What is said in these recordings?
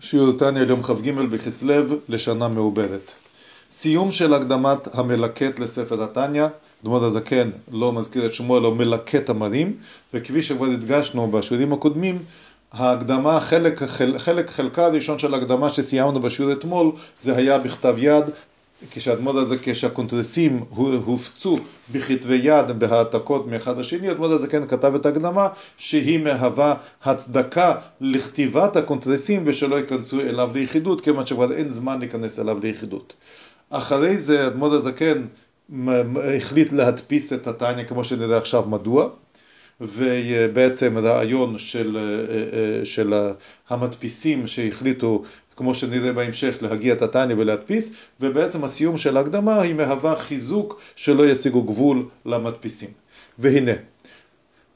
שיעור תניא ליום כ"ג בכסלו לשנה מעוברת. סיום של הקדמת המלקט לספר התניא, אדמו"ר הזקן לא מזכיר את שמו אלא מלקט המרים, וכפי שכבר הדגשנו בשיעורים הקודמים, ההקדמה, חלק, חלק חלקה הראשון של ההקדמה שסיימנו בשיעור אתמול, זה היה בכתב יד, כשאדמו"ר הזקן, כשהקונטרסים הופצו בכתבי יד בהעתקות מאחד לשני, אדמו"ר הזקן כתב את ההקדמה שהיא מהווה הצדקה לכתיבת הקונטרסים ושלא ייכנסו אליו ליחידות, כיוון שכבר אין זמן להיכנס אליו ליחידות. אחרי זה אדמו"ר הזקן החליט להדפיס את התניא כמו שנראה עכשיו מדוע, ובעצם רעיון של, של המדפיסים שהחליטו כמו שנראה בהמשך להגיע את התניא ולהדפיס, ובעצם הסיום של ההקדמה היא מהווה חיזוק שלא ישיגו גבול למדפיסים. והנה,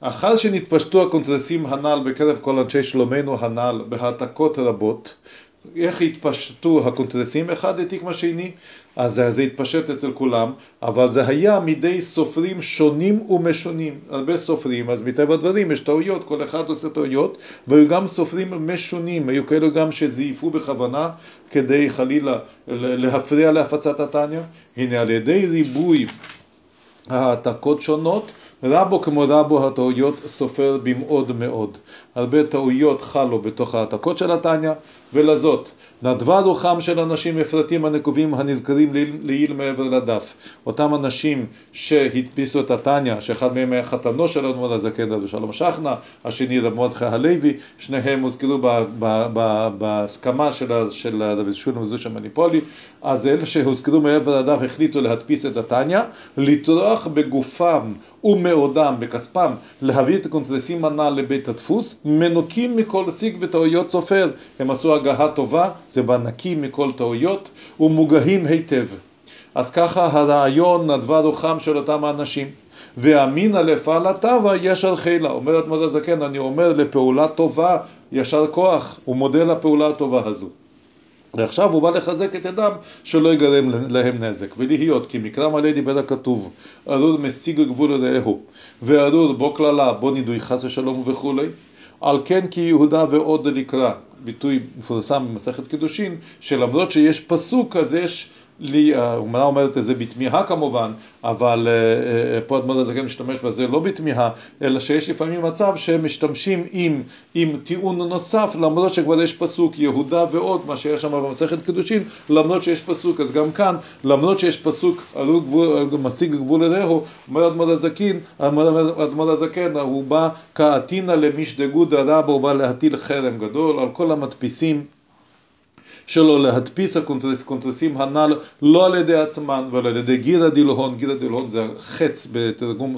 אחר שנתפשטו הקונטרסים הנ"ל בקרב כל אנשי שלומנו הנ"ל בהעתקות רבות, איך התפשטו הקונטרסים? אחד העתיק מהשני, אז זה התפשט אצל כולם, אבל זה היה מידי סופרים שונים ומשונים. הרבה סופרים, אז מטבע הדברים יש טעויות, כל אחד עושה טעויות, והיו גם סופרים משונים, היו כאלו גם שזייפו בכוונה כדי חלילה להפריע להפצת התניא. הנה על ידי ריבוי העתקות שונות, רבו כמו רבו הטעויות סופר במאוד מאוד. הרבה טעויות חלו בתוך העתקות של התניא, ולזאת נדבה רוחם של אנשים מפרטים הנקובים הנזכרים לעיל מעבר לדף. אותם אנשים שהדפיסו את התניא, שאחד מהם היה חתנו של אדמו"ר הזקן רבי שלום שכנא, השני רבי מרדכי הלוי, שניהם הוזכרו בהסכמה של רבי משולם זושא מאניפולי, אז אלה שהוזכרו מעבר לדף החליטו להדפיס את התניא, לטרוח בגופם ומאודם, בכספם, להביא את הקונטרסים הנ"ל לבית הדפוס, מנוקים מכל סיג וטעויות סופר. הם עשו הגהה טובה, זה בא נקי מכל טעויות, ומוגהים היטב. אז ככה הרעיון נדבה רוחם של אותם האנשים. ואמינא לפעלא טבא יישר חילא. אומר אדמו"ר הזקן, אני אומר לפעולה טובה, ישר כוח, הוא מודה לפעולה הטובה הזו. ועכשיו הוא בא לחזק את ידם שלא יגרם להם נזק. ולהיות כי מקרא מלא דיבר הכתוב, ארור משיג גבול רעהו, וארור בו קללה, בו נידוי חס ושלום וכולי. על כן כי יהודה ועוד לקרא, ביטוי מפורסם במסכת קידושין, שלמרות שיש פסוק אז יש לי, הגמרא אומרת את זה בתמיהה כמובן, אבל פה אדמו"ר הזקן משתמש בזה לא בתמיהה, אלא שיש לפעמים מצב שהם משתמשים עם, עם טיעון נוסף, למרות שכבר יש פסוק יהודה ועוד, מה שיש שם במסכת קידושין, למרות שיש פסוק, אז גם כאן, למרות שיש פסוק גבול, מסיג גבול רעהו, אומר אדמו"ר הזקן, אדמו"ר הזקן, הוא בא כאתינא למשדי גודא רבא, הוא בא להטיל חרם גדול על כל המדפיסים שלא להדפיס הקונטרסים הנ"ל לא על ידי עצמן, אבל על ידי גירא דילהון, גירא דילהון זה חץ, בתרגום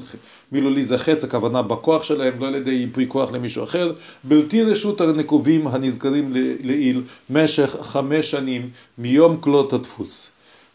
מילולי זה חץ, הכוונה בכוח שלהם, לא על ידי ייפוי כוח למישהו אחר, בלתי רשות הנקובים הנזכרים לעיל משך חמש שנים מיום כלות הדפוס.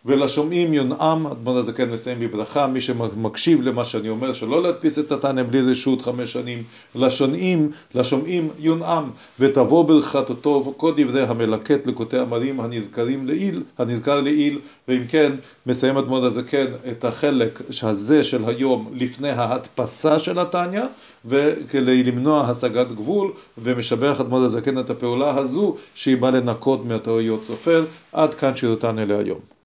ולשומעים יונעם, אדמו"ר הזקן מסיים בברכה, מי שמקשיב למה שאני אומר, שלא להדפיס את התניא בלי רשות חמש שנים, לשומעים, לשומעים יונעם, ותבוא ברכתו כל דברי המלקט לקוטי המרים הנזכרים לעיל, הנזכר לעיל, ואם כן, מסיים אדמו"ר הזקן את החלק הזה של היום לפני ההדפסה של התניא, וכדי למנוע השגת גבול, ומשבח אדמו"ר הזקן את הפעולה הזו, שהיא באה לנקות מהטעויות סופר. עד כאן שיעור תניא להיום.